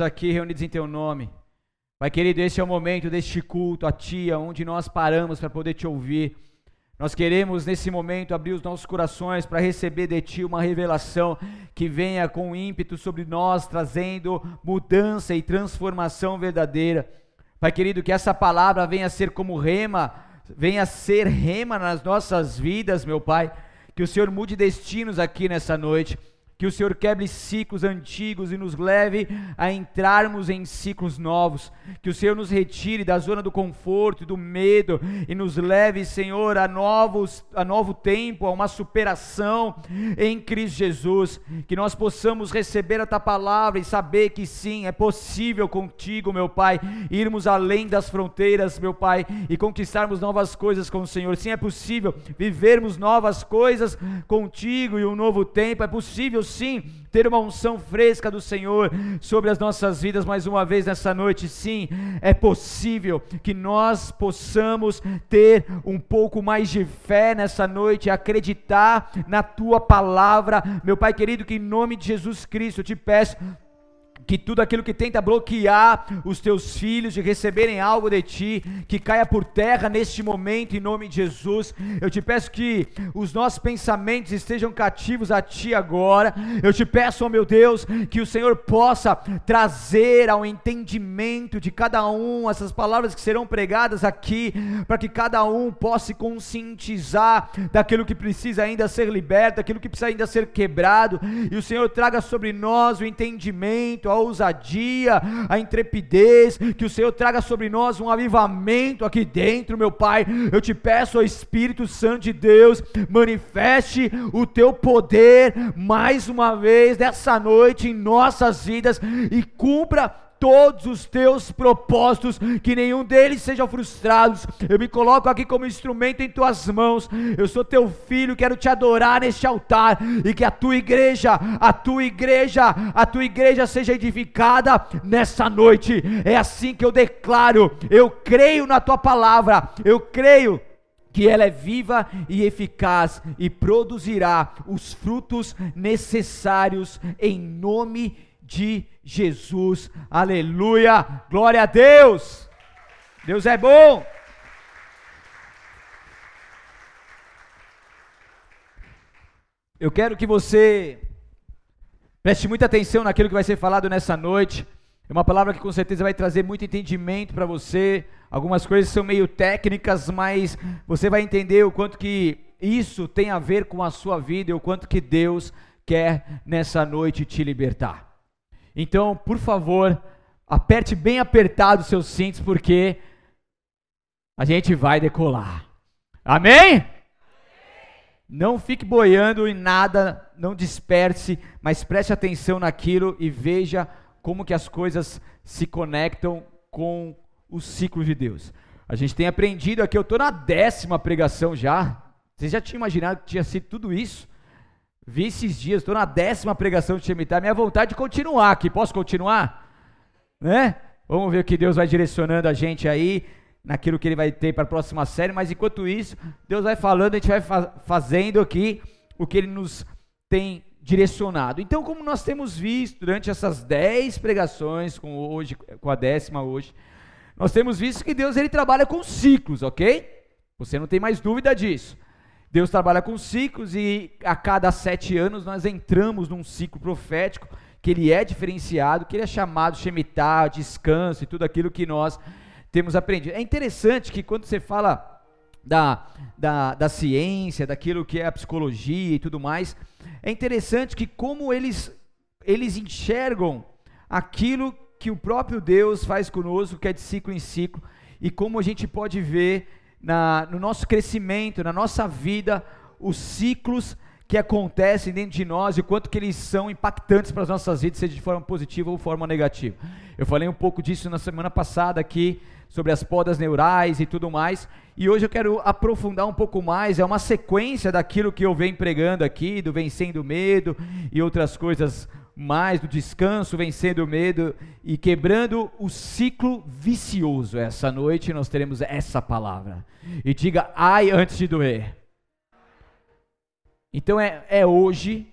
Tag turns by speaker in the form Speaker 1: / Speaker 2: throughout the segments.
Speaker 1: aqui reunidos em teu nome. Pai querido, esse é o momento deste culto a Ti, onde nós paramos para poder te ouvir. Nós queremos nesse momento abrir os nossos corações para receber de Ti uma revelação que venha com ímpeto sobre nós, trazendo mudança e transformação verdadeira. Pai querido, que essa palavra venha a ser como rema, venha a ser rema nas nossas vidas, meu Pai. Que o Senhor mude destinos aqui nessa noite que o Senhor quebre ciclos antigos e nos leve a entrarmos em ciclos novos, que o Senhor nos retire da zona do conforto e do medo e nos leve, Senhor, a novos a novo tempo, a uma superação em Cristo Jesus, que nós possamos receber a tua palavra e saber que sim, é possível contigo, meu Pai, irmos além das fronteiras, meu Pai, e conquistarmos novas coisas com o Senhor. Sim, é possível vivermos novas coisas contigo e um novo tempo, é possível sim ter uma unção fresca do Senhor sobre as nossas vidas mais uma vez nessa noite. Sim, é possível que nós possamos ter um pouco mais de fé nessa noite, acreditar na tua palavra. Meu Pai querido, que em nome de Jesus Cristo eu te peço que tudo aquilo que tenta bloquear os teus filhos de receberem algo de ti, que caia por terra neste momento, em nome de Jesus. Eu te peço que os nossos pensamentos estejam cativos a ti agora. Eu te peço, ó oh meu Deus, que o Senhor possa trazer ao entendimento de cada um essas palavras que serão pregadas aqui, para que cada um possa se conscientizar daquilo que precisa ainda ser liberto, daquilo que precisa ainda ser quebrado, e o Senhor traga sobre nós o entendimento, a ousadia, a intrepidez, que o Senhor traga sobre nós um avivamento aqui dentro, meu Pai. Eu te peço, ó Espírito Santo de Deus, manifeste o teu poder mais uma vez nessa noite em nossas vidas e cumpra todos os teus propósitos, que nenhum deles sejam frustrados. Eu me coloco aqui como instrumento em tuas mãos. Eu sou teu filho, quero te adorar neste altar e que a tua igreja, a tua igreja, a tua igreja seja edificada nessa noite. É assim que eu declaro. Eu creio na tua palavra. Eu creio que ela é viva e eficaz e produzirá os frutos necessários em nome de Jesus. Aleluia! Glória a Deus! Deus é bom! Eu quero que você preste muita atenção naquilo que vai ser falado nessa noite. É uma palavra que com certeza vai trazer muito entendimento para você. Algumas coisas são meio técnicas, mas você vai entender o quanto que isso tem a ver com a sua vida e o quanto que Deus quer nessa noite te libertar. Então, por favor, aperte bem apertado os seus cintos, porque a gente vai decolar. Amém? Não fique boiando em nada, não disperse, mas preste atenção naquilo e veja como que as coisas se conectam com o ciclo de Deus. A gente tem aprendido aqui, eu estou na décima pregação já. Vocês já tinham imaginado que tinha sido tudo isso? Vi esses dias, estou na décima pregação de Shemitah, minha vontade de continuar aqui. Posso continuar? Né? Vamos ver o que Deus vai direcionando a gente aí, naquilo que Ele vai ter para a próxima série, mas enquanto isso, Deus vai falando, a gente vai fa fazendo aqui o que Ele nos tem direcionado. Então, como nós temos visto durante essas dez pregações, com hoje, com a décima hoje, nós temos visto que Deus ele trabalha com ciclos, ok? Você não tem mais dúvida disso. Deus trabalha com ciclos e a cada sete anos nós entramos num ciclo profético que ele é diferenciado, que ele é chamado Shemitah, descanso e tudo aquilo que nós temos aprendido. É interessante que quando você fala da, da, da ciência, daquilo que é a psicologia e tudo mais, é interessante que como eles, eles enxergam aquilo que o próprio Deus faz conosco, que é de ciclo em ciclo, e como a gente pode ver na, no nosso crescimento, na nossa vida, os ciclos que acontecem dentro de nós e o quanto que eles são impactantes para as nossas vidas, seja de forma positiva ou forma negativa. Eu falei um pouco disso na semana passada aqui, sobre as podas neurais e tudo mais, e hoje eu quero aprofundar um pouco mais, é uma sequência daquilo que eu venho pregando aqui, do vencendo medo e outras coisas mais do descanso, vencendo o medo e quebrando o ciclo vicioso. Essa noite nós teremos essa palavra. E diga ai antes de doer. Então é, é hoje,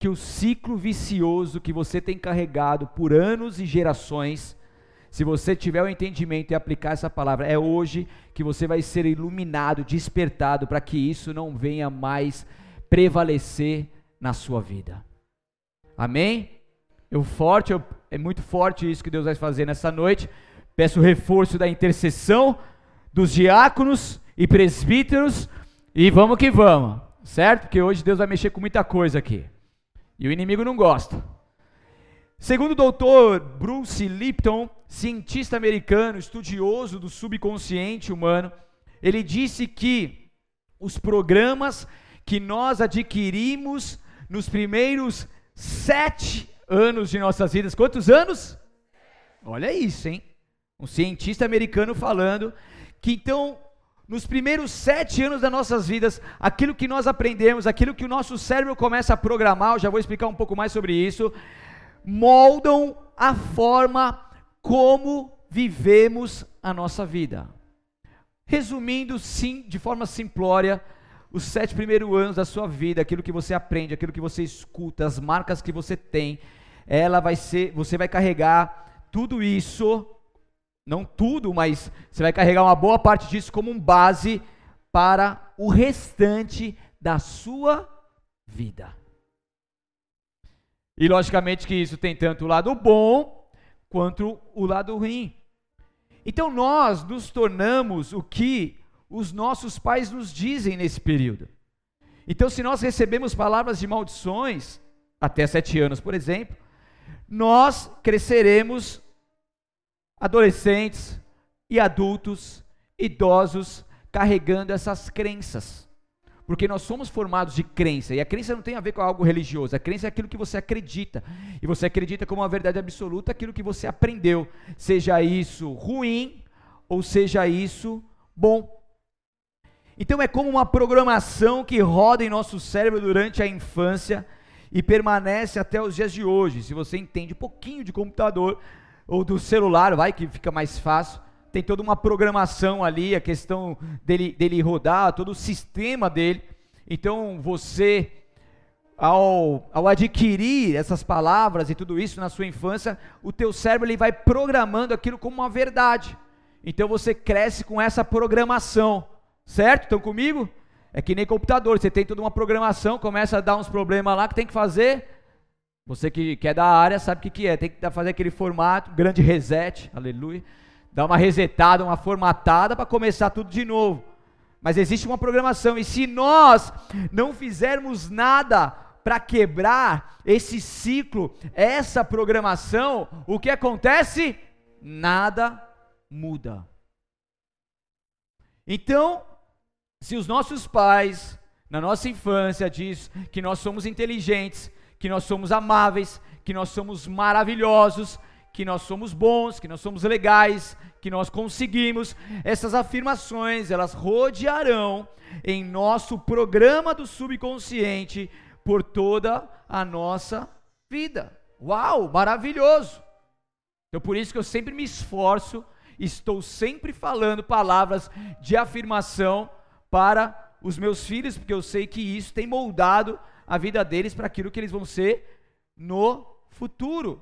Speaker 1: que o ciclo vicioso que você tem carregado por anos e gerações, se você tiver o entendimento e aplicar essa palavra, é hoje que você vai ser iluminado, despertado para que isso não venha mais prevalecer na sua vida. Amém? Eu forte, eu, é muito forte isso que Deus vai fazer nessa noite. Peço o reforço da intercessão dos diáconos e presbíteros e vamos que vamos, certo? Porque hoje Deus vai mexer com muita coisa aqui. E o inimigo não gosta. Segundo o doutor Bruce Lipton, cientista americano, estudioso do subconsciente humano, ele disse que os programas que nós adquirimos nos primeiros sete anos de nossas vidas, quantos anos? Olha isso, hein? Um cientista americano falando que então nos primeiros sete anos das nossas vidas, aquilo que nós aprendemos, aquilo que o nosso cérebro começa a programar, eu já vou explicar um pouco mais sobre isso, moldam a forma como vivemos a nossa vida. Resumindo, sim, de forma simplória, os sete primeiros anos da sua vida, aquilo que você aprende, aquilo que você escuta, as marcas que você tem, ela vai ser, você vai carregar tudo isso não tudo, mas você vai carregar uma boa parte disso como um base para o restante da sua vida. E logicamente que isso tem tanto o lado bom quanto o lado ruim. Então nós nos tornamos o que os nossos pais nos dizem nesse período. Então, se nós recebemos palavras de maldições, até sete anos, por exemplo, nós cresceremos adolescentes e adultos, idosos, carregando essas crenças. Porque nós somos formados de crença, e a crença não tem a ver com algo religioso, a crença é aquilo que você acredita, e você acredita como uma verdade absoluta aquilo que você aprendeu, seja isso ruim ou seja isso bom. Então é como uma programação que roda em nosso cérebro durante a infância e permanece até os dias de hoje. Se você entende um pouquinho de computador, ou do celular, vai que fica mais fácil. Tem toda uma programação ali, a questão dele, dele rodar, todo o sistema dele. Então você, ao, ao adquirir essas palavras e tudo isso na sua infância, o teu cérebro ele vai programando aquilo como uma verdade. Então você cresce com essa programação, certo? Estão comigo? É que nem computador, você tem toda uma programação, começa a dar uns problemas lá que tem que fazer, você que, que é da área sabe o que, que é. Tem que fazer aquele formato, grande reset, aleluia. Dar uma resetada, uma formatada para começar tudo de novo. Mas existe uma programação. E se nós não fizermos nada para quebrar esse ciclo, essa programação, o que acontece? Nada muda. Então, se os nossos pais, na nossa infância, diz que nós somos inteligentes, que nós somos amáveis, que nós somos maravilhosos, que nós somos bons, que nós somos legais, que nós conseguimos. Essas afirmações, elas rodearão em nosso programa do subconsciente por toda a nossa vida. Uau, maravilhoso! Então por isso que eu sempre me esforço, estou sempre falando palavras de afirmação para os meus filhos, porque eu sei que isso tem moldado a vida deles para aquilo que eles vão ser no futuro.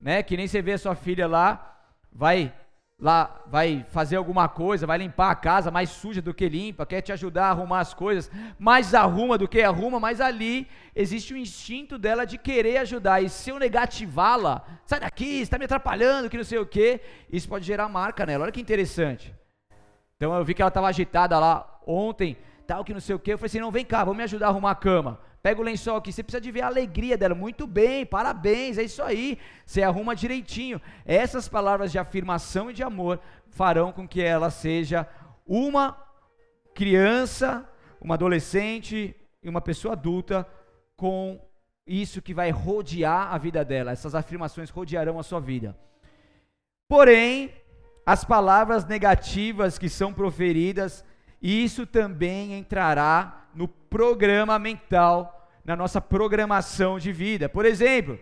Speaker 1: Né? Que nem você vê a sua filha lá, vai lá, vai fazer alguma coisa, vai limpar a casa mais suja do que limpa, quer te ajudar a arrumar as coisas, mais arruma do que arruma, mas ali existe o instinto dela de querer ajudar. E se eu negativá-la, sai daqui, está me atrapalhando, que não sei o que, isso pode gerar marca nela. Olha que interessante. Então eu vi que ela estava agitada lá ontem, tal, que não sei o que. Eu falei assim: não, vem cá, vamos me ajudar a arrumar a cama. Pega o lençol aqui, você precisa de ver a alegria dela. Muito bem, parabéns, é isso aí. Você arruma direitinho. Essas palavras de afirmação e de amor farão com que ela seja uma criança, uma adolescente e uma pessoa adulta com isso que vai rodear a vida dela. Essas afirmações rodearão a sua vida. Porém, as palavras negativas que são proferidas, isso também entrará no programa mental, na nossa programação de vida. Por exemplo,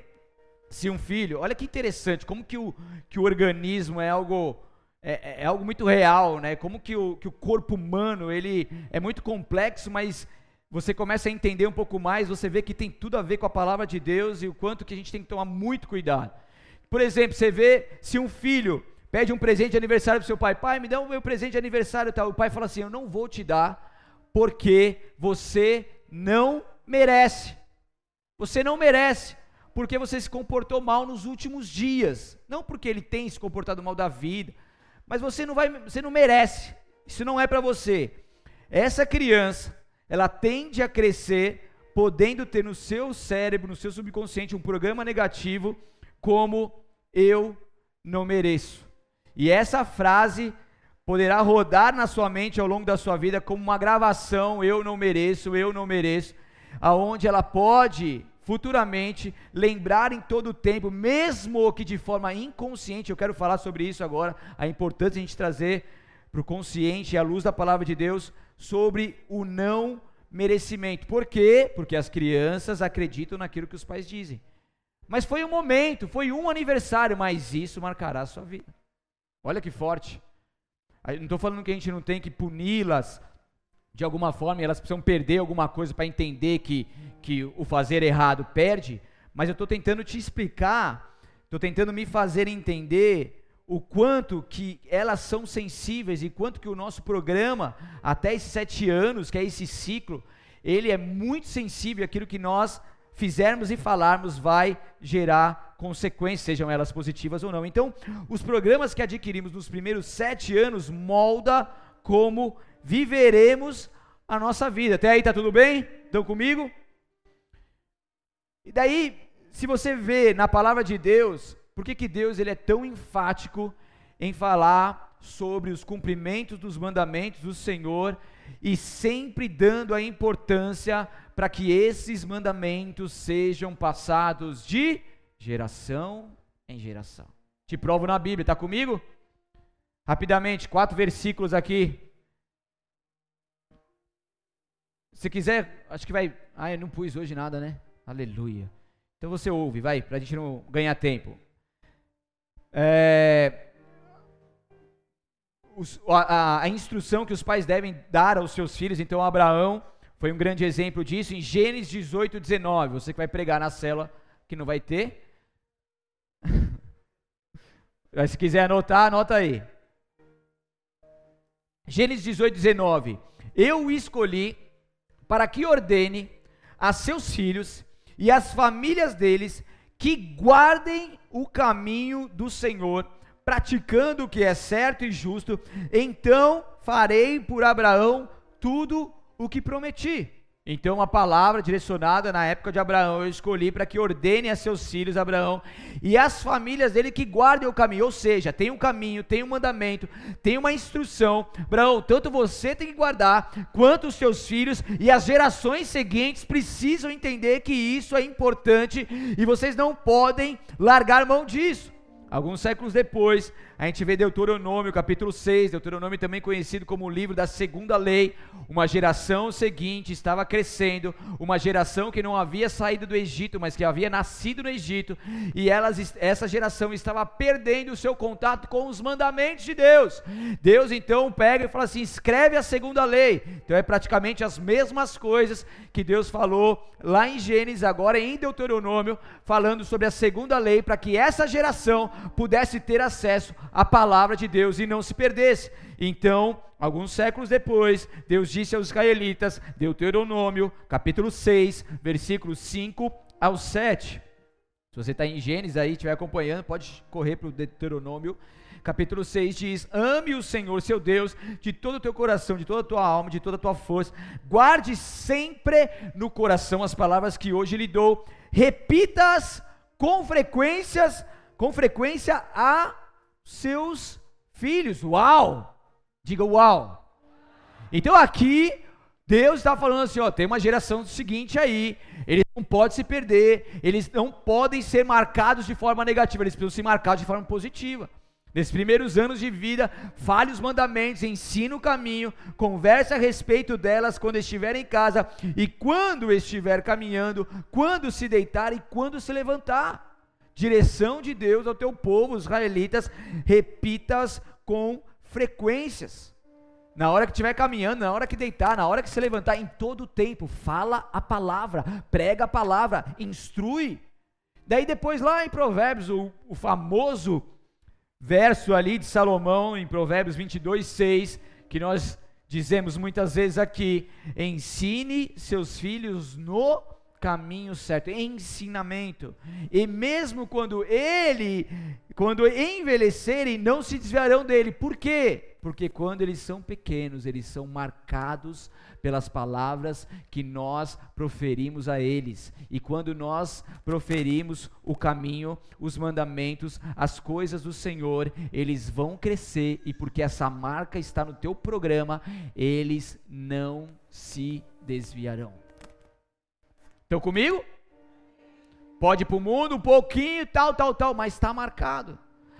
Speaker 1: se um filho, olha que interessante, como que o, que o organismo é algo é, é, é algo muito real, né? Como que o, que o corpo humano ele é muito complexo, mas você começa a entender um pouco mais, você vê que tem tudo a ver com a palavra de Deus e o quanto que a gente tem que tomar muito cuidado. Por exemplo, você vê se um filho pede um presente de aniversário para seu pai, pai, me dá o meu presente de aniversário, tal. O pai fala assim: "Eu não vou te dar, porque você não merece. Você não merece, porque você se comportou mal nos últimos dias, não porque ele tem se comportado mal da vida, mas você não vai, você não merece. Isso não é para você. Essa criança, ela tende a crescer podendo ter no seu cérebro, no seu subconsciente um programa negativo como eu não mereço. E essa frase poderá rodar na sua mente ao longo da sua vida como uma gravação, eu não mereço, eu não mereço, aonde ela pode futuramente lembrar em todo o tempo, mesmo que de forma inconsciente, eu quero falar sobre isso agora, a importância de a gente trazer para o consciente a luz da palavra de Deus sobre o não merecimento. Por quê? Porque as crianças acreditam naquilo que os pais dizem. Mas foi um momento, foi um aniversário, mas isso marcará a sua vida. Olha que forte. Não estou falando que a gente não tem que puni-las de alguma forma, elas precisam perder alguma coisa para entender que, que o fazer errado perde, mas eu estou tentando te explicar, estou tentando me fazer entender o quanto que elas são sensíveis e quanto que o nosso programa, até esses sete anos, que é esse ciclo, ele é muito sensível àquilo que nós fizermos e falarmos vai gerar consequências, sejam elas positivas ou não. Então, os programas que adquirimos nos primeiros sete anos molda como viveremos a nossa vida. Até aí tá tudo bem? Estão comigo? E daí, se você vê na palavra de Deus, por que, que Deus ele é tão enfático em falar sobre os cumprimentos dos mandamentos do Senhor e sempre dando a importância para que esses mandamentos sejam passados de geração em geração. Te provo na Bíblia, está comigo? Rapidamente, quatro versículos aqui. Se quiser, acho que vai. Ah, eu não pus hoje nada, né? Aleluia. Então você ouve, vai, para a gente não ganhar tempo. É, os, a, a, instrução que os pais devem dar aos seus filhos. Então, Abraão foi um grande exemplo disso. Em Gênesis 18, 19, você que vai pregar na cela, que não vai ter. Se quiser anotar, anota aí. Gênesis 18, 19. Eu o escolhi para que ordene a seus filhos e as famílias deles que guardem o caminho do Senhor praticando o que é certo e justo, então farei por Abraão tudo o que prometi. Então, a palavra direcionada na época de Abraão, eu escolhi para que ordene a seus filhos, Abraão, e as famílias dele que guardem o caminho. Ou seja, tem um caminho, tem um mandamento, tem uma instrução. Abraão, tanto você tem que guardar, quanto os seus filhos e as gerações seguintes precisam entender que isso é importante e vocês não podem largar mão disso. Alguns séculos depois, a gente vê Deuteronômio, capítulo 6, Deuteronômio também conhecido como o livro da segunda lei. Uma geração seguinte estava crescendo, uma geração que não havia saído do Egito, mas que havia nascido no Egito, e elas, essa geração estava perdendo o seu contato com os mandamentos de Deus. Deus então pega e fala assim: escreve a segunda lei. Então é praticamente as mesmas coisas que Deus falou lá em Gênesis, agora em Deuteronômio, falando sobre a segunda lei, para que essa geração pudesse ter acesso a palavra de Deus e não se perdesse. Então, alguns séculos depois, Deus disse aos israelitas, Deuteronômio, capítulo 6, versículos 5 ao 7. Se você está em Gênesis aí, estiver acompanhando, pode correr para o Deuteronômio. Capítulo 6 diz: Ame o Senhor, seu Deus, de todo o teu coração, de toda a tua alma, de toda a tua força. Guarde sempre no coração as palavras que hoje lhe dou. Repita-as com frequências, com frequência a seus filhos. Uau! Diga uau! Então aqui Deus está falando assim, ó, tem uma geração seguinte aí, eles não podem se perder, eles não podem ser marcados de forma negativa, eles precisam ser marcados de forma positiva. Nesses primeiros anos de vida, fale os mandamentos, ensine o caminho, converse a respeito delas quando estiver em casa e quando estiver caminhando, quando se deitar e quando se levantar direção de Deus ao teu povo, os israelitas, repita-as com frequências. na hora que estiver caminhando, na hora que deitar, na hora que se levantar, em todo o tempo, fala a palavra, prega a palavra, instrui. Daí depois lá em Provérbios, o, o famoso verso ali de Salomão, em Provérbios 22, 6, que nós dizemos muitas vezes aqui: ensine seus filhos no caminho certo, ensinamento. E mesmo quando ele, quando envelhecerem, não se desviarão dele. Por quê? Porque quando eles são pequenos, eles são marcados pelas palavras que nós proferimos a eles. E quando nós proferimos o caminho, os mandamentos, as coisas do Senhor, eles vão crescer e porque essa marca está no teu programa, eles não se desviarão. Estão comigo? Pode ir para o mundo um pouquinho, tal, tal, tal, mas está marcado.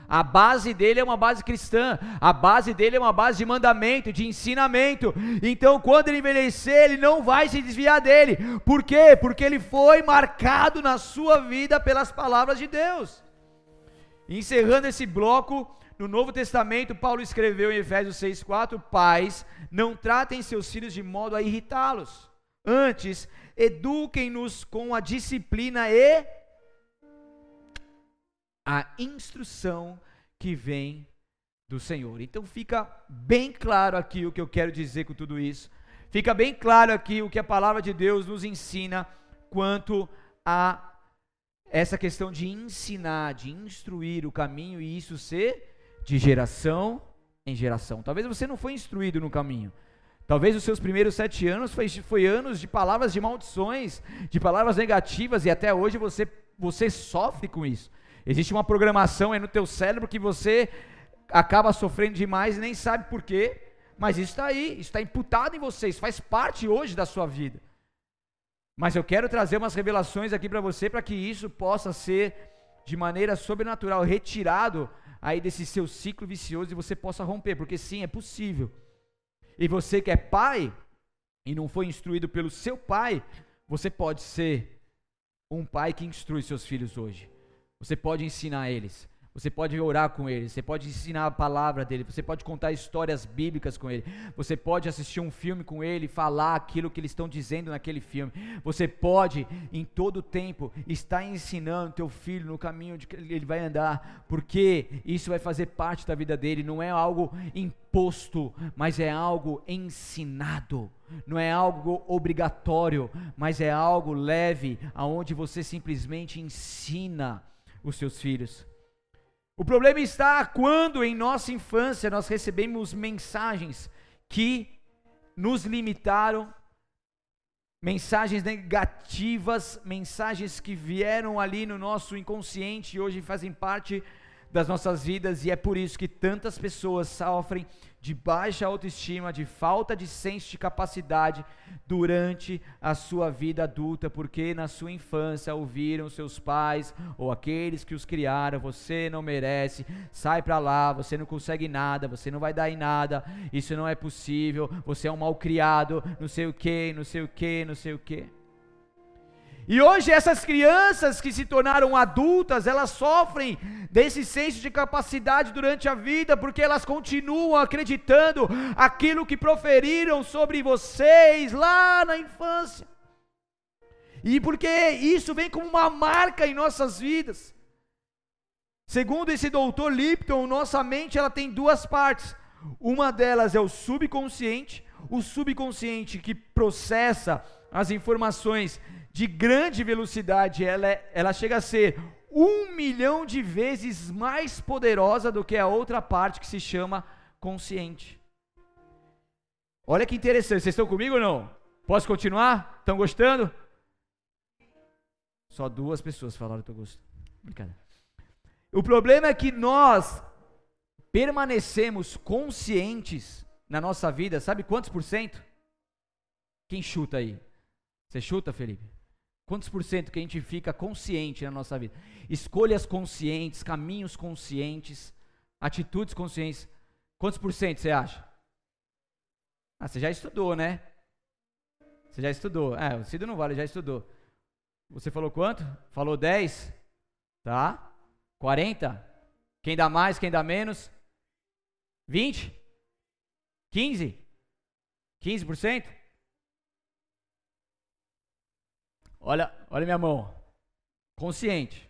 Speaker 1: A base dele é uma base cristã, a base dele é uma base de mandamento, de ensinamento. Então, quando ele envelhecer, ele não vai se desviar dele. Por quê? Porque ele foi marcado na sua vida pelas palavras de Deus. Encerrando esse bloco, no Novo Testamento, Paulo escreveu em Efésios 6,4: Pais, não tratem seus filhos de modo a irritá-los. Antes, eduquem-nos com a disciplina e a instrução que vem do Senhor. Então fica bem claro aqui o que eu quero dizer com tudo isso. Fica bem claro aqui o que a palavra de Deus nos ensina quanto a essa questão de ensinar, de instruir o caminho e isso ser de geração em geração. Talvez você não foi instruído no caminho. Talvez os seus primeiros sete anos foi, foi anos de palavras de maldições, de palavras negativas, e até hoje você, você sofre com isso. Existe uma programação aí no teu cérebro que você acaba sofrendo demais e nem sabe por quê, mas isso está aí, isso está imputado em você, isso faz parte hoje da sua vida. Mas eu quero trazer umas revelações aqui para você, para que isso possa ser de maneira sobrenatural retirado aí desse seu ciclo vicioso e você possa romper, porque sim, é possível. E você que é pai e não foi instruído pelo seu pai, você pode ser um pai que instrui seus filhos hoje. Você pode ensinar eles. Você pode orar com ele, você pode ensinar a palavra dele, você pode contar histórias bíblicas com ele, você pode assistir um filme com ele, falar aquilo que eles estão dizendo naquele filme. Você pode, em todo tempo, estar ensinando teu filho no caminho de que ele vai andar, porque isso vai fazer parte da vida dele, não é algo imposto, mas é algo ensinado. Não é algo obrigatório, mas é algo leve, aonde você simplesmente ensina os seus filhos. O problema está quando em nossa infância nós recebemos mensagens que nos limitaram, mensagens negativas, mensagens que vieram ali no nosso inconsciente e hoje fazem parte das nossas vidas, e é por isso que tantas pessoas sofrem de baixa autoestima, de falta de senso de capacidade durante a sua vida adulta, porque na sua infância ouviram seus pais ou aqueles que os criaram: você não merece, sai para lá, você não consegue nada, você não vai dar em nada, isso não é possível, você é um mal criado, não sei o que, não sei o que, não sei o que. E hoje essas crianças que se tornaram adultas, elas sofrem desse senso de capacidade durante a vida, porque elas continuam acreditando aquilo que proferiram sobre vocês lá na infância. E porque isso vem como uma marca em nossas vidas. Segundo esse doutor Lipton, nossa mente ela tem duas partes. Uma delas é o subconsciente, o subconsciente que processa as informações de grande velocidade, ela, é, ela chega a ser um milhão de vezes mais poderosa do que a outra parte que se chama consciente. Olha que interessante, vocês estão comigo ou não? Posso continuar? Estão gostando? Só duas pessoas falaram que eu gosto. Brincadeira. O problema é que nós permanecemos conscientes na nossa vida, sabe quantos por cento? Quem chuta aí? Você chuta, Felipe? Quantos por cento que a gente fica consciente na nossa vida? Escolhas conscientes, caminhos conscientes, atitudes conscientes. Quantos por cento você acha? Ah, você já estudou, né? Você já estudou. É, o Cido não vale, já estudou. Você falou quanto? Falou 10? Tá? 40? Quem dá mais, quem dá menos? 20? 15? 15%? Olha, olha minha mão. Consciente.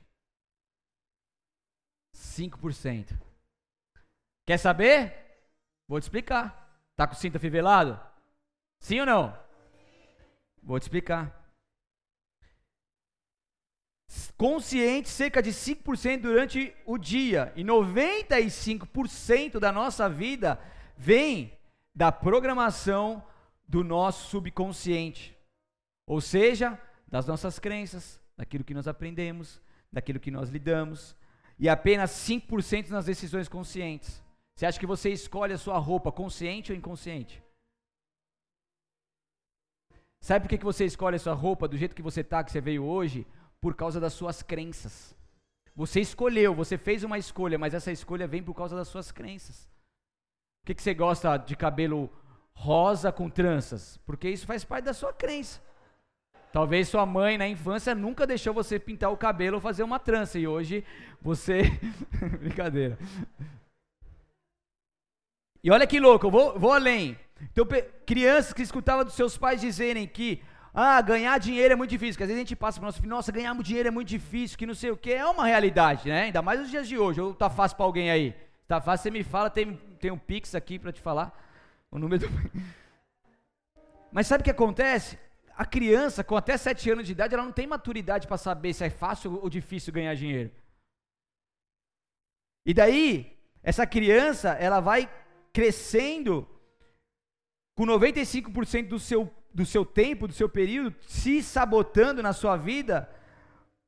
Speaker 1: 5%. Quer saber? Vou te explicar. Tá com o cinto afivelado? Sim ou não? Vou te explicar. Consciente, cerca de 5% durante o dia. E 95% da nossa vida vem da programação do nosso subconsciente. Ou seja, das nossas crenças, daquilo que nós aprendemos, daquilo que nós lidamos, e apenas 5% nas decisões conscientes. Você acha que você escolhe a sua roupa consciente ou inconsciente? Sabe por que, você escolhe a sua roupa do jeito que você está, que você veio hoje? Por causa das suas crenças. Você escolheu, você fez uma escolha, mas essa escolha vem por causa das suas crenças. Por que você gosta de cabelo rosa com tranças? Porque isso faz parte da sua crença. Talvez sua mãe na infância nunca deixou você pintar o cabelo ou fazer uma trança e hoje você. Brincadeira. E olha que louco, eu vou, vou além. Então, crianças que escutavam dos seus pais dizerem que ah, ganhar dinheiro é muito difícil, que às vezes a gente passa para nosso filho, nossa, ganhar dinheiro é muito difícil, que não sei o que, é uma realidade, né? Ainda mais nos dias de hoje, ou tá fácil para alguém aí? Tá fácil, você me fala, tem, tem um Pix aqui para te falar, o número do... Mas sabe o que acontece? A criança com até 7 anos de idade, ela não tem maturidade para saber se é fácil ou difícil ganhar dinheiro. E daí, essa criança, ela vai crescendo com 95% do seu, do seu tempo, do seu período, se sabotando na sua vida,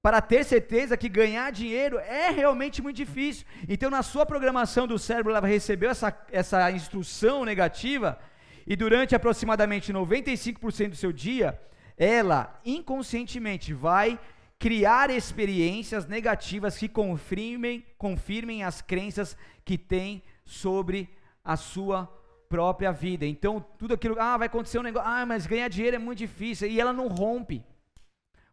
Speaker 1: para ter certeza que ganhar dinheiro é realmente muito difícil. Então, na sua programação do cérebro, ela recebeu essa, essa instrução negativa, e durante aproximadamente 95% do seu dia, ela inconscientemente vai criar experiências negativas que confirmem, confirmem as crenças que tem sobre a sua própria vida. Então, tudo aquilo, ah, vai acontecer um negócio, ah, mas ganhar dinheiro é muito difícil, e ela não rompe.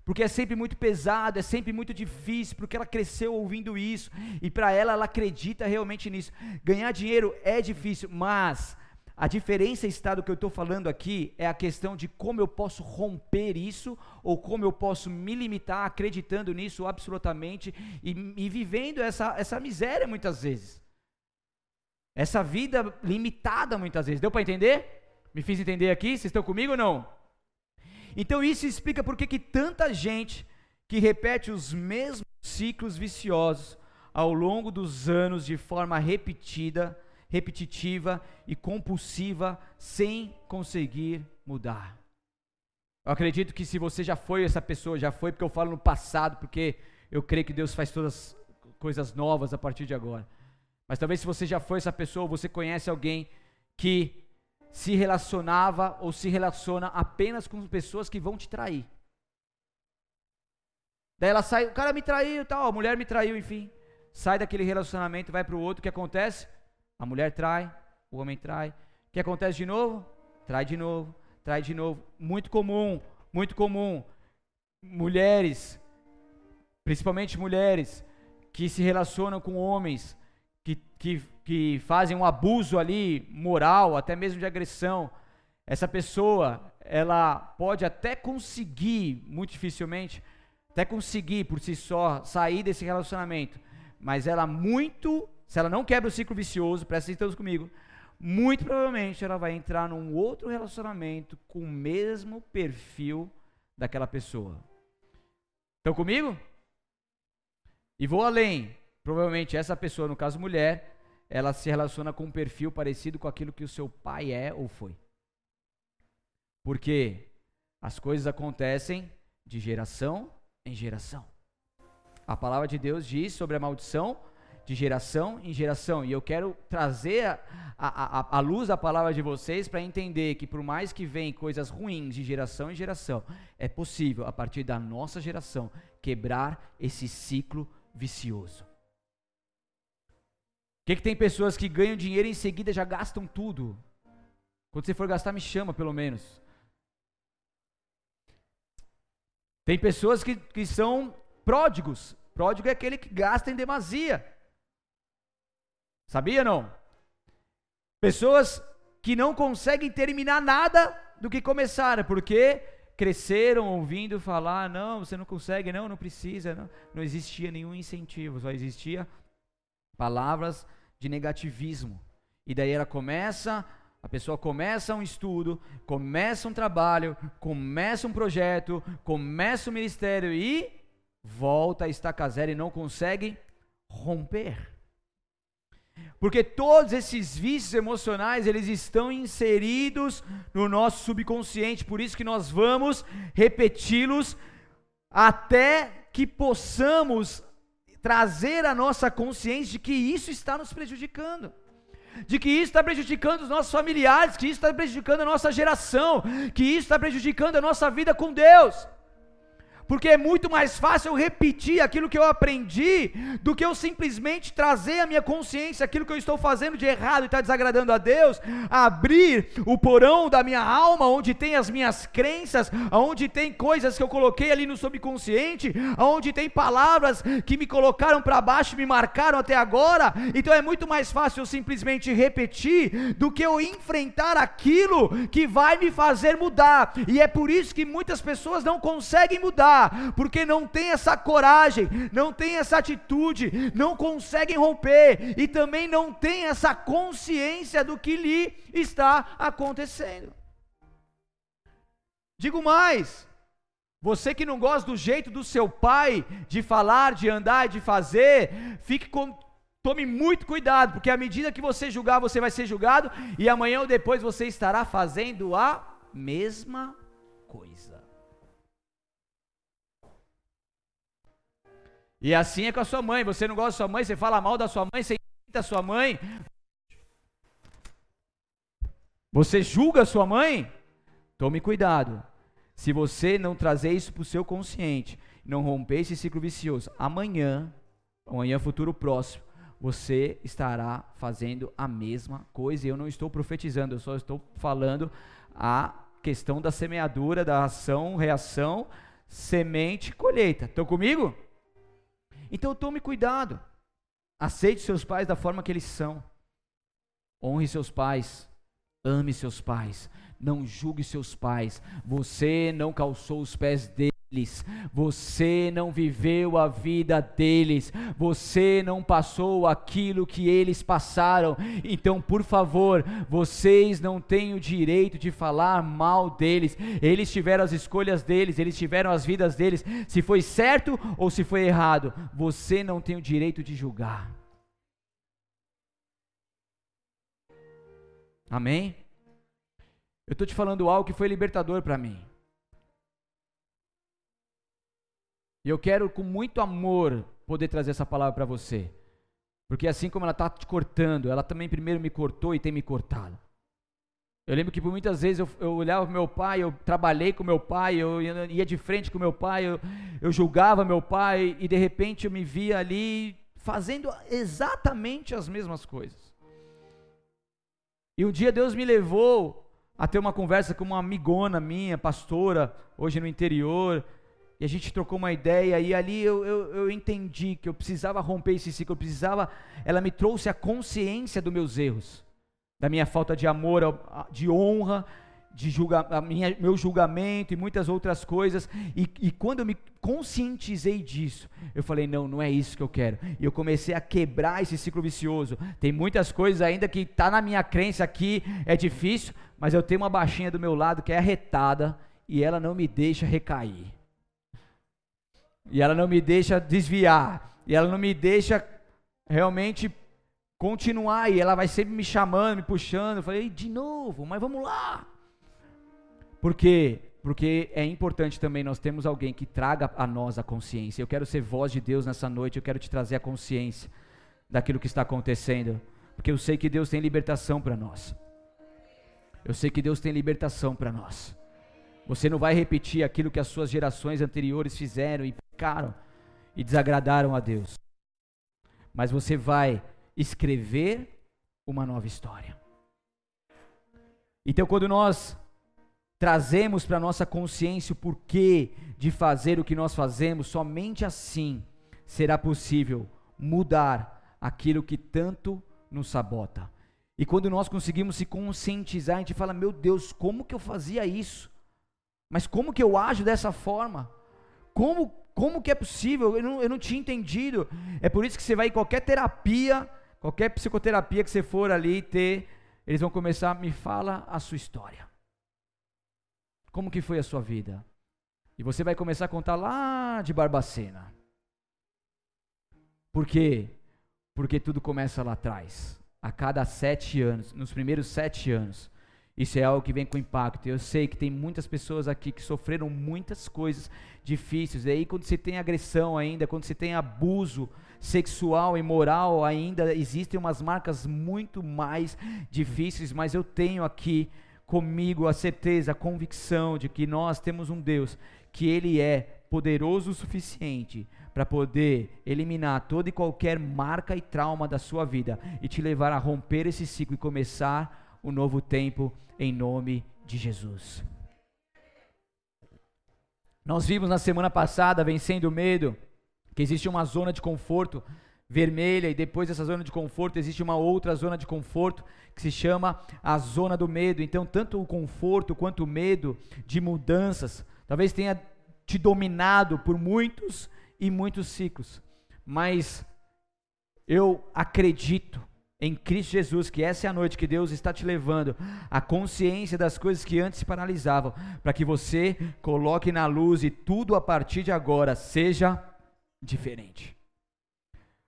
Speaker 1: Porque é sempre muito pesado, é sempre muito difícil, porque ela cresceu ouvindo isso, e para ela, ela acredita realmente nisso. Ganhar dinheiro é difícil, mas a diferença está do que eu estou falando aqui é a questão de como eu posso romper isso, ou como eu posso me limitar acreditando nisso absolutamente e, e vivendo essa, essa miséria muitas vezes. Essa vida limitada muitas vezes. Deu para entender? Me fiz entender aqui? Vocês estão comigo ou não? Então isso explica por que tanta gente que repete os mesmos ciclos viciosos ao longo dos anos de forma repetida, repetitiva e compulsiva sem conseguir mudar. Eu acredito que se você já foi essa pessoa, já foi porque eu falo no passado, porque eu creio que Deus faz todas as coisas novas a partir de agora. Mas talvez se você já foi essa pessoa, você conhece alguém que se relacionava ou se relaciona apenas com pessoas que vão te trair. Daí ela sai, o cara me traiu, tal, a mulher me traiu, enfim. Sai daquele relacionamento, vai para o outro, o que acontece? A mulher trai, o homem trai. O que acontece de novo? Trai de novo, trai de novo. Muito comum, muito comum. Mulheres, principalmente mulheres, que se relacionam com homens que, que, que fazem um abuso ali moral, até mesmo de agressão, essa pessoa, ela pode até conseguir, muito dificilmente, até conseguir por si só sair desse relacionamento, mas ela muito, se ela não quebra o ciclo vicioso, presta atenção comigo, muito provavelmente ela vai entrar num outro relacionamento com o mesmo perfil daquela pessoa. Estão comigo? E vou além. Provavelmente essa pessoa, no caso mulher, ela se relaciona com um perfil parecido com aquilo que o seu pai é ou foi. Porque as coisas acontecem de geração em geração. A palavra de Deus diz sobre a maldição de geração em geração. E eu quero trazer a, a, a, a luz da palavra de vocês para entender que, por mais que venham coisas ruins de geração em geração, é possível, a partir da nossa geração, quebrar esse ciclo vicioso que, que tem pessoas que ganham dinheiro e em seguida já gastam tudo? Quando você for gastar, me chama pelo menos. Tem pessoas que, que são pródigos. Pródigo é aquele que gasta em demasia. Sabia não? Pessoas que não conseguem terminar nada do que começaram, porque cresceram ouvindo falar, não, você não consegue, não, não precisa, não. Não existia nenhum incentivo, só existia palavras de negativismo. E daí ela começa, a pessoa começa um estudo, começa um trabalho, começa um projeto, começa um ministério e volta a estaca zero e não consegue romper. Porque todos esses vícios emocionais, eles estão inseridos no nosso subconsciente, por isso que nós vamos repeti-los até que possamos trazer a nossa consciência de que isso está nos prejudicando. De que isso está prejudicando os nossos familiares, que isso está prejudicando a nossa geração, que isso está prejudicando a nossa vida com Deus porque é muito mais fácil eu repetir aquilo que eu aprendi do que eu simplesmente trazer à minha consciência aquilo que eu estou fazendo de errado e está desagradando a Deus, abrir o porão da minha alma, onde tem as minhas crenças, onde tem coisas que eu coloquei ali no subconsciente, onde tem palavras que me colocaram para baixo me marcaram até agora. Então é muito mais fácil eu simplesmente repetir do que eu enfrentar aquilo que vai me fazer mudar. E é por isso que muitas pessoas não conseguem mudar porque não tem essa coragem, não tem essa atitude, não conseguem romper e também não tem essa consciência do que lhe está acontecendo. Digo mais, você que não gosta do jeito do seu pai de falar, de andar e de fazer, fique com, tome muito cuidado, porque à medida que você julgar, você vai ser julgado e amanhã ou depois você estará fazendo a mesma E assim é com a sua mãe. Você não gosta da sua mãe, você fala mal da sua mãe, você imita a sua mãe. Você julga a sua mãe? Tome cuidado. Se você não trazer isso para o seu consciente, não romper esse ciclo vicioso, amanhã, amanhã futuro próximo, você estará fazendo a mesma coisa. E eu não estou profetizando, eu só estou falando a questão da semeadura, da ação, reação, semente, colheita. Estão comigo? Então tome cuidado. Aceite seus pais da forma que eles são. Honre seus pais. Ame seus pais. Não julgue seus pais. Você não calçou os pés deles deles, você não viveu a vida deles, você não passou aquilo que eles passaram. Então, por favor, vocês não têm o direito de falar mal deles. Eles tiveram as escolhas deles, eles tiveram as vidas deles. Se foi certo ou se foi errado, você não tem o direito de julgar. Amém? Eu estou te falando algo que foi libertador para mim. E eu quero, com muito amor, poder trazer essa palavra para você. Porque assim como ela está te cortando, ela também primeiro me cortou e tem me cortado. Eu lembro que por muitas vezes eu, eu olhava para meu pai, eu trabalhei com meu pai, eu ia de frente com meu pai, eu, eu julgava meu pai e de repente eu me via ali fazendo exatamente as mesmas coisas. E um dia Deus me levou a ter uma conversa com uma amigona minha, pastora, hoje no interior, e a gente trocou uma ideia, e ali eu, eu, eu, entendi que eu precisava romper esse ciclo, eu precisava. Ela me trouxe a consciência dos meus erros, da minha falta de amor, de honra, de julga, a minha, meu julgamento e muitas outras coisas. E, e quando eu me conscientizei disso, eu falei: não, não é isso que eu quero. E eu comecei a quebrar esse ciclo vicioso. Tem muitas coisas ainda que está na minha crença aqui, é difícil, mas eu tenho uma baixinha do meu lado que é arretada e ela não me deixa recair. E ela não me deixa desviar. E ela não me deixa realmente continuar. E ela vai sempre me chamando, me puxando. Eu falei, de novo, mas vamos lá. Por quê? Porque é importante também nós temos alguém que traga a nós a consciência. Eu quero ser voz de Deus nessa noite, eu quero te trazer a consciência daquilo que está acontecendo. Porque eu sei que Deus tem libertação para nós. Eu sei que Deus tem libertação para nós. Você não vai repetir aquilo que as suas gerações anteriores fizeram e pecaram e desagradaram a Deus. Mas você vai escrever uma nova história. Então, quando nós trazemos para nossa consciência o porquê de fazer o que nós fazemos, somente assim será possível mudar aquilo que tanto nos sabota. E quando nós conseguimos se conscientizar, a gente fala: Meu Deus, como que eu fazia isso? Mas como que eu ajo dessa forma? Como, como que é possível? Eu não, eu não tinha entendido. É por isso que você vai em qualquer terapia, qualquer psicoterapia que você for ali ter, eles vão começar, me fala a sua história. Como que foi a sua vida? E você vai começar a contar lá de Barbacena. Por quê? Porque tudo começa lá atrás. A cada sete anos, nos primeiros sete anos. Isso é algo que vem com impacto. Eu sei que tem muitas pessoas aqui que sofreram muitas coisas difíceis. E aí, quando você tem agressão ainda, quando você tem abuso sexual e moral, ainda existem umas marcas muito mais difíceis. Mas eu tenho aqui comigo a certeza, a convicção de que nós temos um Deus que Ele é poderoso o suficiente para poder eliminar toda e qualquer marca e trauma da sua vida e te levar a romper esse ciclo e começar um novo tempo em nome de Jesus. Nós vimos na semana passada, vencendo o medo, que existe uma zona de conforto vermelha e depois dessa zona de conforto existe uma outra zona de conforto que se chama a zona do medo. Então, tanto o conforto quanto o medo de mudanças talvez tenha te dominado por muitos e muitos ciclos. Mas eu acredito em Cristo Jesus que essa é a noite que Deus está te levando a consciência das coisas que antes te paralisavam, para que você coloque na luz e tudo a partir de agora seja diferente.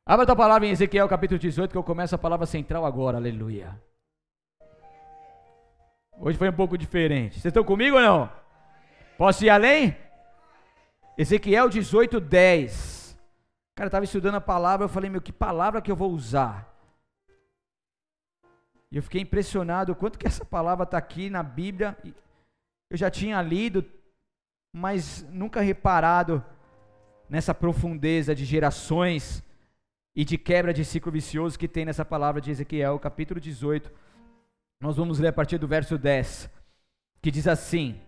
Speaker 1: Abra tua palavra em Ezequiel capítulo 18, que eu começo a palavra central agora, aleluia. Hoje foi um pouco diferente. Vocês estão comigo ou não? Posso ir além? Ezequiel 18, 10. Cara, eu estava estudando a palavra, eu falei, meu, que palavra que eu vou usar? E eu fiquei impressionado o quanto que essa palavra está aqui na Bíblia. Eu já tinha lido, mas nunca reparado nessa profundeza de gerações e de quebra de ciclo vicioso que tem nessa palavra de Ezequiel, capítulo 18. Nós vamos ler a partir do verso 10, que diz assim: